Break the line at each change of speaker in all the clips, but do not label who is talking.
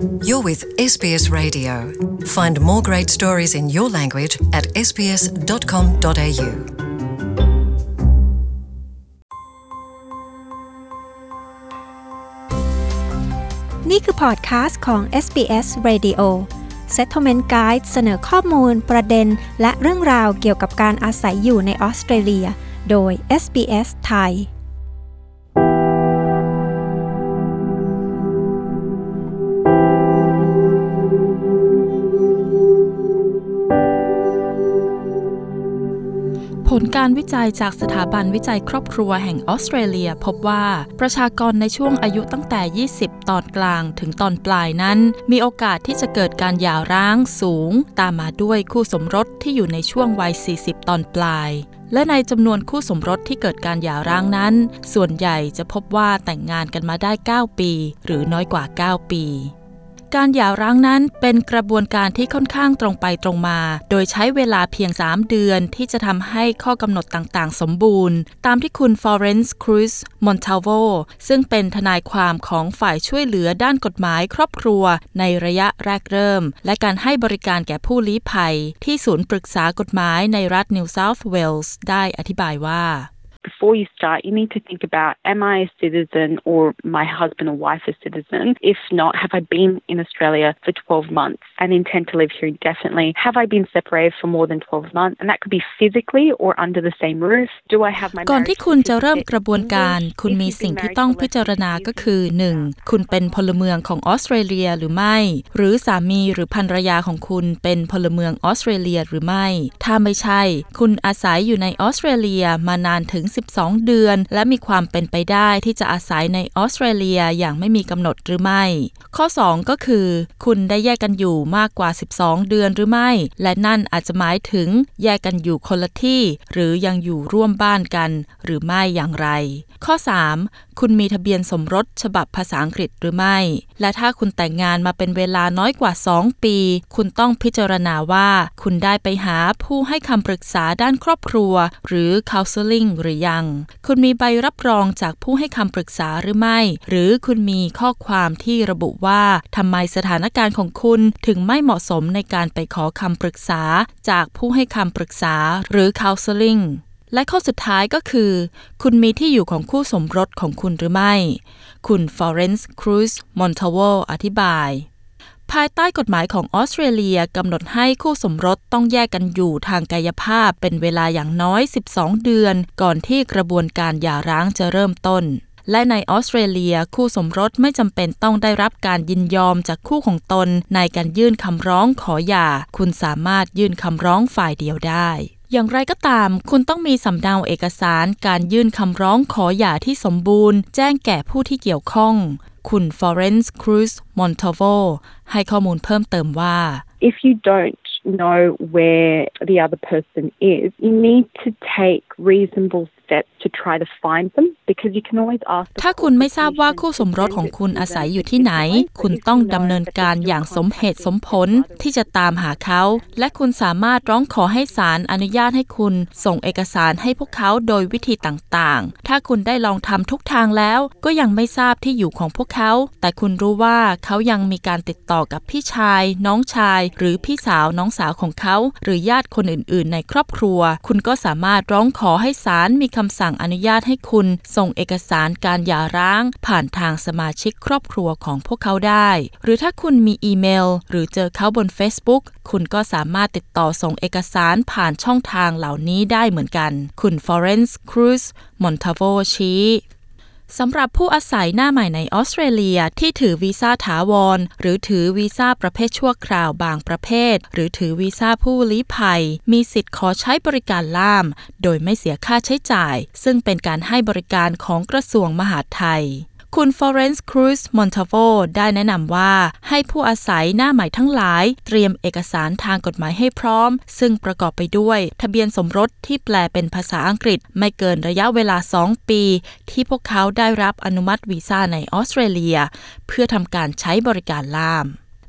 You're with SBS Radio. Find more great stories in your language at sbs.com.au.
นี่คือพอดคาสต์ของ SBS Radio Settlement Guide เสนอข้อมูล ประเด็น และเรื่องราวเกี่ยวกับการอาศัยอยู่ในออสเตรเลีย โดย SBS ไทย
ผลการวิจัยจากสถาบันวิจัยครอบครัวแห่งออสเตรเลีย พบว่าประชากรในช่วงอายุตั้งแต่ 20 ตอนกลางถึงตอนปลายนั้น มีโอกาสที่จะเกิดการหย่าร้างสูง ตามมาด้วยคู่สมรสที่อยู่ในช่วงวัย 40 ตอนปลายและในจำนวนคู่สมรสที่เกิดการหย่าร้างนั้น ส่วนใหญ่จะพบว่าแต่งงานกันมาได้ 9 ปี หรือน้อยกว่า 9 ปี การหย่าร้างนั้นเป็นกระบวนการที่ค่อนข้างตรงไปตรงมา โดยใช้เวลาเพียง 3 เดือนที่จะทำให้ข้อกำหนดต่างๆ สมบูรณ์ ตามที่คุณ Florence Cruz Montalvo ซึ่งเป็นทนายความของฝ่ายช่วยเหลือด้านกฎหมายครอบครัวในระยะแรกเริ่ม และการให้บริการแก่ผู้ลี้ภัย ที่ศูนย์ปรึกษากฎหมายในรัฐนิวเซาท์เวลส์ได้อธิบายว่า
before you start, you need to think about am I a citizen or my husband or wife a citizen? If not, have I been in Australia for 12 months and intend to live here indefinitely? Have I been separated for more than 12 months? And that could be physically or under the same roof. Do I have my
ก่อนที่
marriage
คุณจะเริ่ม
certificate
กระบวนการ
in English?
คุณ
If
มี
you've
สิ่ง
been
ที่
married
ต้อง
for
พิ
less
จาร
than
ณา
two
ก็
years,
คือ
you need to
1. คุณเป็นพลเมืองของออสเตรเลียหรือไม่ หรือสามีหรือภรรยาของคุณเป็นพลเมืองออสเตรเลียหรือไม่ ถ้าไม่ใช่ คุณอาศัยอยู่ในออสเตรเลียมานานถึง12 เดือน และมีความเป็นไปได้ที่จะอาศัยในออสเตรเลียอย่างไม่มีกำหนดหรือไม่ ข้อ 2 ก็คือ คุณได้แยกกันอยู่มากกว่า 12 เดือนหรือไม่ และนั่นอาจจะหมายถึงแยกกันอยู่คนละที่ หรือยังอยู่ร่วมบ้านกัน หรือไม่อย่างไร ข้อ 3 คุณมีทะเบียนสมรสฉบับภาษาอังกฤษหรือไม่ และถ้าคุณแต่งงานมาเป็นเวลาน้อยกว่า 2 ปี คุณต้องพิจารณาว่า คุณได้ไปหาผู้ให้คำปรึกษาด้านครอบครัว หรือ counseling หรือยัง คุณมีใบรับรองจากผู้ให้คำปรึกษาหรือไม่ หรือคุณมีข้อความที่ระบุว่าทำไมสถานการณ์ของคุณถึงไม่เหมาะสมในการไปขอคำปรึกษาจากผู้ให้คำปรึกษาหรือ counseling และข้อสุดท้ายก็คือ คุณมีที่อยู่ของคู่สมรสของคุณหรือไม่ คุณ Florence Cruz Montalvo อธิบาย ภายใต้กฎหมายของออสเตรเลียกำหนดให้คู่สมรสต้องแยกกันอยู่ทางกายภาพเป็นเวลาอย่างน้อย 12 เดือน ก่อนที่กระบวนการหย่าร้างจะเริ่มต้นและในออสเตรเลียคู่สมรสไม่จำเป็นต้องได้รับการยินยอมจากคู่ของตน ในการยื่นคำร้องขอหย่า คุณสามารถยื่นคำร้องฝ่ายเดียวได้ อย่างไรก็ตาม คุณต้องมีสำเนาเอกสารการยื่นคำร้องขอหย่าที่สมบูรณ์ แจ้งแก่ผู้ที่เกี่ยวข้อง คุณฟอเรนซ์ครูซมอนทโวให้ข้อมูลเพิ่มเติมว่า
If you don't know where the other person is, you need to take reasonable steps to try to find them because you can always ask. the
ถ้า
court
คุณไม่
for
ทราบว่า
permission
คู่สมรส
to
ของ
send it
คุณ
to
อาศัย
them
อยู่ที่ไหน
differently.
คุณ
But if
ต้อง
you know
ดำเนิน
that
การ
you're
อย่างสมเหตุสมผล
contacting
ที่จะตามหาเขา และคุณสามารถร้องขอให้ศาลอนุญาตให้คุณ ส่งเอกสารให้พวกเขาโดยวิธีต่างๆ ถ้าคุณได้ลองทำทุกทางแล้ว ก็ยังไม่ทราบที่อยู่ของพวกเขา แต่คุณรู้ว่าเขายังมีการติดต่อกับพี่ชาย น้องชาย หรือพี่สาวน้องสาวของเขา หรือญาติคนอื่น ๆ ในครอบครัว คุณก็สามารถร้องขอให้ศาลมีคคำสั่งอนุญาตให้คุณส่งเอกสารการหย่าร้าง ผ่านทางสมาชิกครอบครัวของพวกเขาได้ หรือถ้าคุณมีอีเมล หรือเจอเขาบน Facebook คุณก็สามารถติดต่อส่งเอกสารผ่านช่องทางเหล่านี้ได้เหมือนกัน คุณฟอเรนซ์ครูซมอนทาโวชี้ สำหรับผู้อาศัยหน้าใหม่ในออสเตรเลียที่ถือวีซ่าถาวร หรือถือวีซ่าประเภทชั่วคราวบางประเภท หรือถือวีซ่าผู้ลี้ภัย มีสิทธิ์ขอใช้บริการล่าม โดยไม่เสียค่าใช้จ่าย ซึ่งเป็นการให้บริการของกระทรวงมหาดไทย คุณฟอเรนซ์ครูซมอนทาโวได้แนะนำว่าให้ผู้อาศัยหน้าใหม่ทั้งหลาย เตรียมเอกสารทางกฎหมายให้พร้อม ซึ่งประกอบไปด้วย ทะเบียนสมรสที่แปลเป็นภาษาอังกฤษ ไม่เกินระยะเวลา 2 ปี ที่พวกเขาได้รับอนุมัติวีซ่าในออสเตรเลีย เพื่อทำการใช้บริการล่าม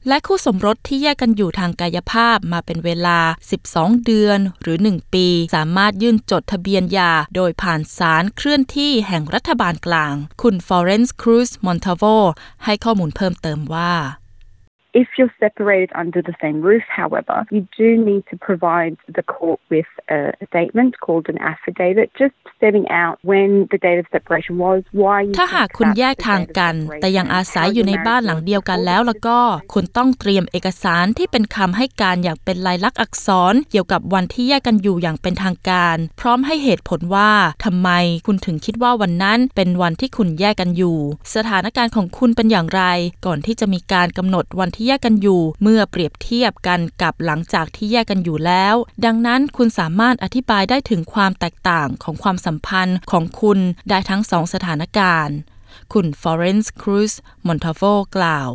และคู่สมรสที่แยกกันอยู่ทางกายภาพมาเป็นเวลา 12 เดือนหรือ 1 ปี สามารถยื่นจดทะเบียนหย่าโดยผ่านศาลเคลื่อนที่แห่งรัฐบาลกลาง คุณฟอเรนซ์ครูซมอนทาโวให้ข้อมูลเพิ่มเติมว่า
If you're separated under the same roof, however, you do need to provide the court with a statement called an affidavit, just setting out when the date of separation was, why you
ถ้าหาก
think
คุณ
that's
แยก
the
ทาง
date of
กัน แต่ยัง
separation,
อาศัย
how
อยู่
your
ใน
marriage
บ้านหลัง
was
เดียวกัน
before
แล้ว
the
แล้วก็ คุณต้องเตรียมเอกสารที่เป็นคำให้การอย่างเป็นลายลักษณ์อักษร เกี่ยวกับวันที่แยกกันอยู่อย่างเป็นทางการ พร้อมให้เหตุผลว่าทำไมคุณถึงคิดว่าวันนั้นเป็นวันที่คุณแยกกันอยู่ สถานการณ์ของคุณเป็นอย่างไร ก่อนที่จะมีการกำหนดวันที่แยกกันอยู่ เมื่อเปรียบเทียบกันกับหลังจากที่แยกกันอยู่แล้ว ดังนั้นคุณสามารถอธิบายได้ถึงความแตกต่างของความสัมพันธ์ของคุณได้ทั้งสองสถานการณ์ คุณฟอเรนซ์ครูซมอนทาโฟกล่าว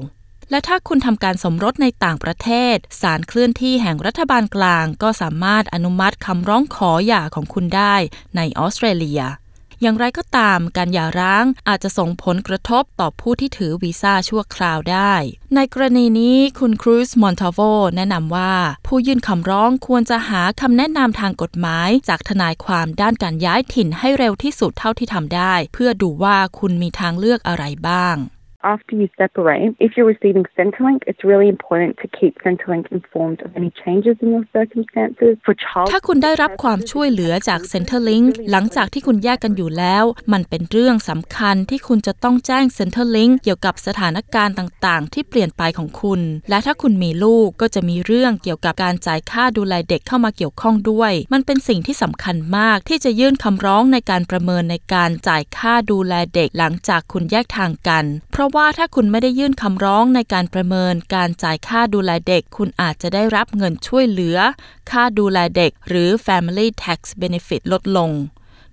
และถ้าคุณทำการสมรสในต่างประเทศศาลเคลื่อนที่แห่งรัฐบาลกลาง ก็สามารถอนุมัติคำร้องขอหย่าของคุณได้ในออสเตรเลีย อย่างไรก็ตามการหย่าร้างอาจจะส่งผลกระทบต่อผู้ที่ถือวีซ่าชั่วคราวได้ ในกรณีนี้คุณครูซมอนทาโวแนะนำว่า ผู้ยื่นคำร้องควรจะหาคำแนะนำทางกฎหมาย จากทนายความด้านการย้ายถิ่นให้เร็วที่สุดเท่าที่ทำได้ เพื่อดูว่าคุณมีทางเลือกอะไรบ้าง
After you separate, if you're receiving Centrelink, it's really important to keep Centrelink informed of any changes in your circumstances. For child
ถ้าคุณได้รับความช่วยเหลือจาก Centerlink หลังจากที่คุณแยกกันอยู่แล้ว มันเป็นเรื่องสำคัญที่คุณจะต้องแจ้ง Centerlink เกี่ยวกับสถานการณ์ต่าง ๆ ที่เปลี่ยนไปของคุณ และถ้าคุณมีลูกก็จะมีเรื่องเกี่ยวกับการจ่ายค่าดูแลเด็กเข้ามาเกี่ยวข้องด้วย มันเป็นสิ่งที่สำคัญมากที่จะยื่นคำร้องในการประเมินในการจ่ายค่าดูแลเด็กหลังจากคุณแยกทางกัน เพราะว่าถ้าคุณไม่ได้ยื่นคำร้องในการประเมินการจ่ายค่าดูแลเด็ก คุณอาจจะได้รับเงินช่วยเหลือ ค่าดูแลเด็ก หรือ Family Tax Benefit ลดลง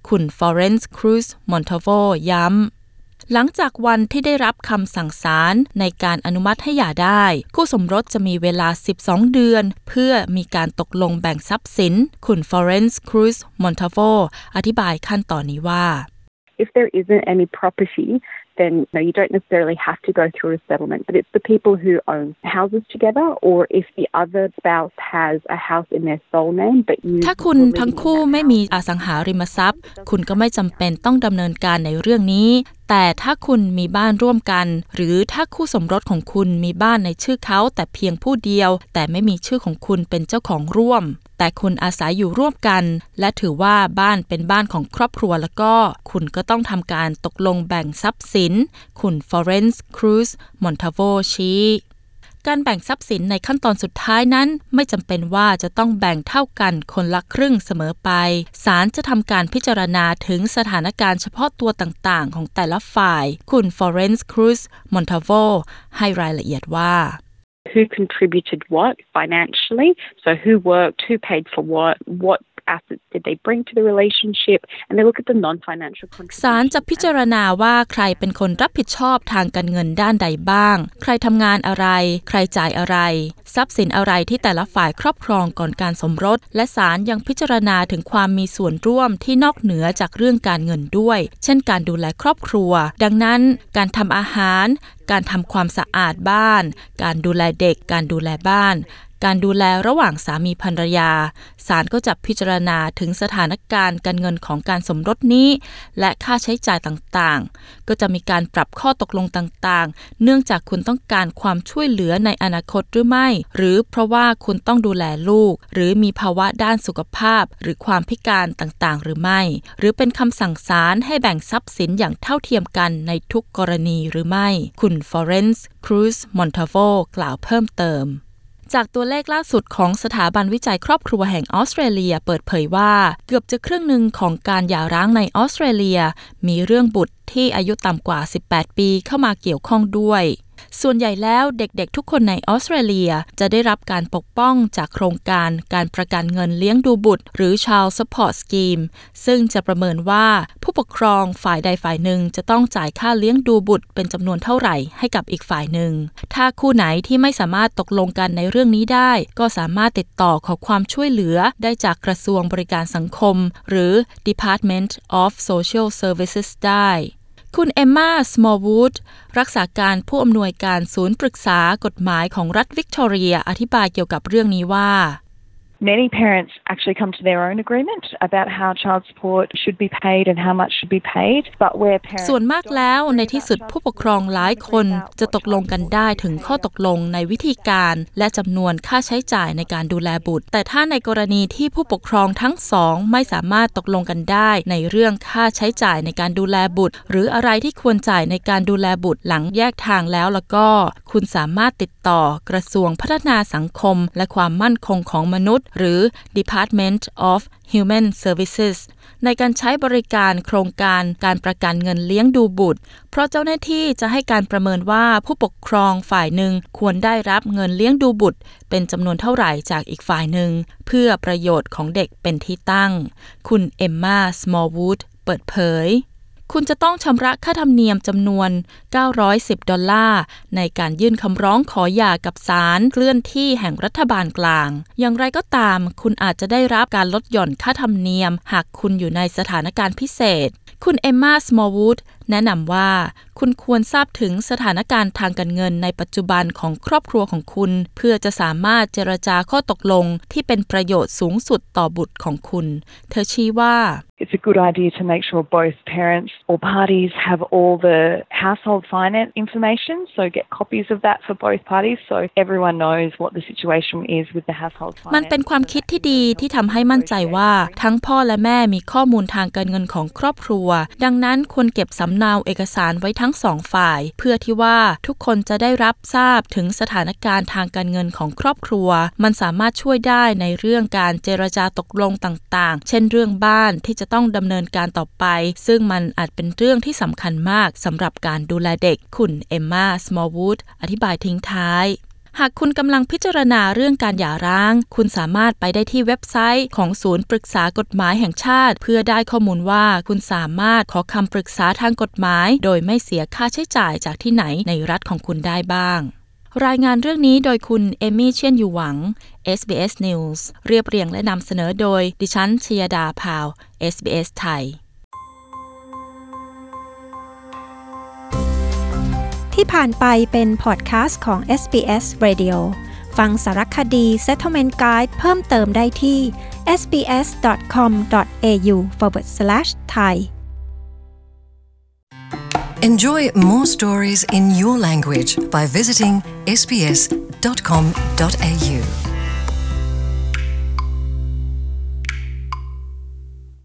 คุณ Florence Cruz Montalvo ย้ำหลังจากวันที่ได้รับคำสั่งศาลในการอนุมัติให้หย่าได้ คู่สมรสจะมีเวลา 12 เดือน เพื่อมีการตกลงแบ่งทรัพย์สิน คุณ Florence Cruz Montalvo อธิบายขั้นตอนนี้ว่า
if there isn't any property, then no, you don't necessarily have to go through a settlement. But it's the people who own houses together, or if the other spouse has a house in their sole name, but you
ถ้าคุณ
were living
ทั้ง
in
คู่
that
ไม่
house,
มีอสังหาริมทรัพย์ คุณก็ไม่จำเป็นต้องดำเนินการในเรื่องนี้ แต่ถ้าคุณมีบ้านร่วมกัน หรือถ้าคู่สมรสของคุณมีบ้านในชื่อเขาแต่เพียงผู้เดียว แต่ไม่มีชื่อของคุณเป็นเจ้าของร่วม แต่คุณอาศัยอยู่ร่วมกัน และถือว่าบ้านเป็นบ้านของครอบครัวแล้วก็ คุณก็ต้องทำการตกลงแบ่งทรัพย์สิน คุณฟอเรนซ์ครูซมอนทาโวชี้การแบ่งทรัพย์สินในขั้นตอนสุดท้ายนั้น ไม่จำเป็นว่าจะต้องแบ่งเท่ากันคนละครึ่งเสมอไป ศาลจะทำการพิจารณาถึงสถานการณ์เฉพาะตัวต่างๆ ของแต่ละฝ่าย คุณฟอเรนซ์ครูซมอนทาโวให้รายละเอียดว่า
who contributed what financially. So who worked, who paid for what, what assets did they bring to the relationship, and they look at the non-financial
ศาลจะพิจารณาว่าใครเป็นคนรับผิดชอบทางการเงินด้านใดบ้าง ใครทำงานอะไร ใครจ่ายอะไร ทรัพย์สินอะไรที่แต่ละฝ่ายครอบครองก่อนการสมรส และศาลยังพิจารณาถึงความมีส่วนร่วมที่นอกเหนือจากเรื่องการเงินด้วย เช่นการดูแลครอบครัว ดังนั้นการทำอาหาร การทำความสะอาดบ้าน การดูแลเด็ก การดูแลบ้าน การดูแลระหว่างสามีภรรยา ศาลก็จะพิจารณาถึงสถานการณ์การเงินของการสมรสนี้ และค่าใช้จ่ายต่างๆ ก็จะมีการปรับข้อตกลงต่างๆ เนื่องจากคุณต้องการความช่วยเหลือในอนาคตหรือไม่ หรือเพราะว่าคุณต้องดูแลลูก หรือมีภาวะด้านสุขภาพ หรือความพิการต่างๆ หรือไม่ หรือเป็นคำสั่งศาลให้แบ่งทรัพย์สินอย่างเท่าเทียมกันในทุกกรณีหรือไม่ คุณฟอเรนซ์ครูซมอนทาโวกล่าวเพิ่มเติม จากตัวเลขล่าสุดของสถาบันวิจัยครอบครัวแห่งออสเตรเลีย เปิดเผยว่า เกือบจะครึ่งหนึ่งของการหย่าร้างในออสเตรเลีย มีเรื่องบุตรที่อายุต่ำกว่า 18 ปีเข้ามาเกี่ยวข้องด้วย ส่วนใหญ่แล้วเด็กๆ ทุกคนในออสเตรเลียจะได้รับการปกป้องจากโครงการการประกันเงินเลี้ยงดูบุตร หรือ Child Support Scheme ซึ่งจะประเมินว่าผู้ปกครองฝ่ายใดฝ่ายหนึ่งจะต้องจ่ายค่าเลี้ยงดูบุตรเป็นจำนวนเท่าไหร่ให้กับอีกฝ่ายหนึ่ง ถ้าคู่ไหนที่ไม่สามารถตกลงกันในเรื่องนี้ได้ ก็สามารถติดต่อขอความช่วยเหลือได้จากกระทรวงบริการสังคม หรือ Department of Social Services ได้ คุณเอมมาสมอลวูดรักษาการผู้อำนวยการศูนย์ปรึกษากฎหมายของรัฐวิกตอเรียอธิบายเกี่ยวกับเรื่องนี้ว่า
Many parents actually come to their own agreement about how child support should be paid and how much should be paid. But where parents
ส่วนมากแล้วในที่สุดผู้ปกครองหลายคนจะตกลงกันได้ถึงข้อตกลงในวิธีการและจำนวนค่าใช้จ่ายในการดูแลบุตร แต่ถ้าในกรณีที่ผู้ปกครองทั้งสองไม่สามารถตกลงกันได้ในเรื่องค่าใช้จ่ายในการดูแลบุตร หรืออะไรที่ควรจ่ายในการดูแลบุตรหลังแยกทางแล้วแล้วก็ คุณสามารถติดต่อกระทรวงพัฒนาสังคม และความมั่นคงของมนุษย์หรือ Department of Human Services ในการใช้บริการโครงการการประกันเงินเลี้ยงดูบุตร เพราะเจ้าหน้าที่จะให้การประเมินว่าผู้ปกครองฝ่ายหนึ่งควรได้รับเงินเลี้ยงดูบุตร เป็นจำนวนเท่าไหร่จากอีกฝ่ายหนึ่ง เพื่อประโยชน์ของเด็กเป็นที่ตั้ง คุณเอมมาสมอลวูดเปิดเผย คุณจะต้องชำระค่าธรรมเนียมจำนวน 910 ดอลลาร์ ในการยื่นคำร้องขอหย่ากับศาลเคลื่อนที่แห่งรัฐบาลกลาง อย่างไรก็ตาม คุณอาจจะได้รับการลดหย่อนค่าธรรมเนียม หากคุณอยู่ในสถานการณ์พิเศษ คุณเอมมาสมอลวูดแนะนำว่าคุณควรทราบถึงสถานการณ์ทางการเงินในปัจจุบันของครอบครัวของคุณ เพื่อจะสามารถเจรจาข้อตกลงที่เป็นประโยชน์สูงสุดต่อบุตรของคุณ เธอชี้ว่า
it's a good idea to make sure both parents or parties have all the household finance information. So get copies of that for both parties so everyone knows what the situation is with the household finance.
มันเป็นความคิดที่ดีที่ทำให้มั่นใจว่า ทั้งพ่อและแม่มีข้อมูลทางการเงินของครอบครัว ดังนั้นควรเก็บสำเนาเอกสารไว้ทั้งสองฝ่าย เพื่อที่ว่าทุกคนจะได้รับทราบถึงสถานการณ์ทางการเงินของครอบครัว มันสามารถช่วยได้ในเรื่องการเจรจาตกลงต่างๆ เช่นเรื่องบ้านที่จะต้องดำเนินการต่อไป ซึ่งมันอาจเป็นเรื่องที่สำคัญมากสำหรับการดูแลเด็ก คุณเอมมาสมอลวูดอธิบายทิ้งท้าย หากคุณกำลังพิจารณาเรื่องการหย่าร้าง คุณสามารถไปได้ที่เว็บไซต์ของศูนย์ปรึกษากฎหมายแห่งชาติ เพื่อได้ข้อมูลว่าคุณสามารถขอคำปรึกษาทางกฎหมาย โดยไม่เสียค่าใช้จ่ายจากที่ไหนในรัฐของคุณได้บ้าง รายงานเรื่องนี้โดยคุณเอมี่เชียนอยู่หวัง SBS News เรียบเรียงและนำเสนอโดยดิฉันชยดาพาว SBS ไทย
ที่ผ่านไปเป็นพอดแคสต์ของ SBS Radio ฟังสารคดี Settlement Guide เพิ่มเติมได้ที่ sbs.com.au forward slash thai
Enjoy more stories in your language by visiting sbs.com.au.